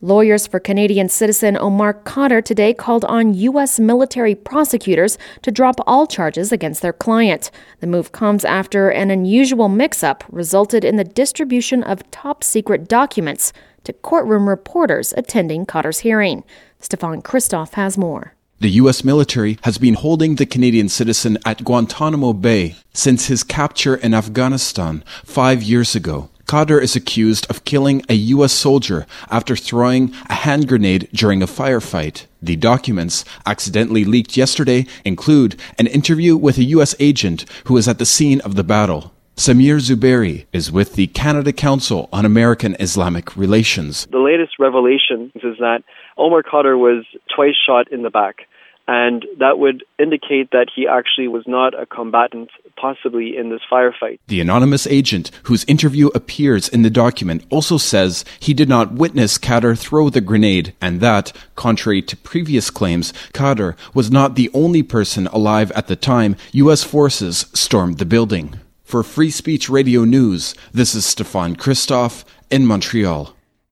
Lawyers for Canadian citizen Omar Khadr today called on U.S. military prosecutors to drop all charges against their client. The move comes after an unusual mix up resulted in the distribution of top secret documents to courtroom reporters attending Khadr's hearing. Stefan Christoff has more. The U.S. military has been holding the Canadian citizen at Guantanamo Bay since his capture in Afghanistan five years ago. Khadr is accused of killing a U.S. soldier after throwing a hand grenade during a firefight. The documents, accidentally leaked yesterday, include an interview with a U.S. agent who was at the scene of the battle. Samir Zuberi is with the Canada Council on American Islamic Relations. The latest revelation is that Omar Khadr was twice shot in the back and that would indicate that he actually was not a combatant, possibly in this firefight. The anonymous agent, whose interview appears in the document, also says he did not witness Khadr throw the grenade, and that, contrary to previous claims, Khadr was not the only person alive at the time U.S. forces stormed the building. For Free Speech Radio News, this is Stefan Christoff in Montreal.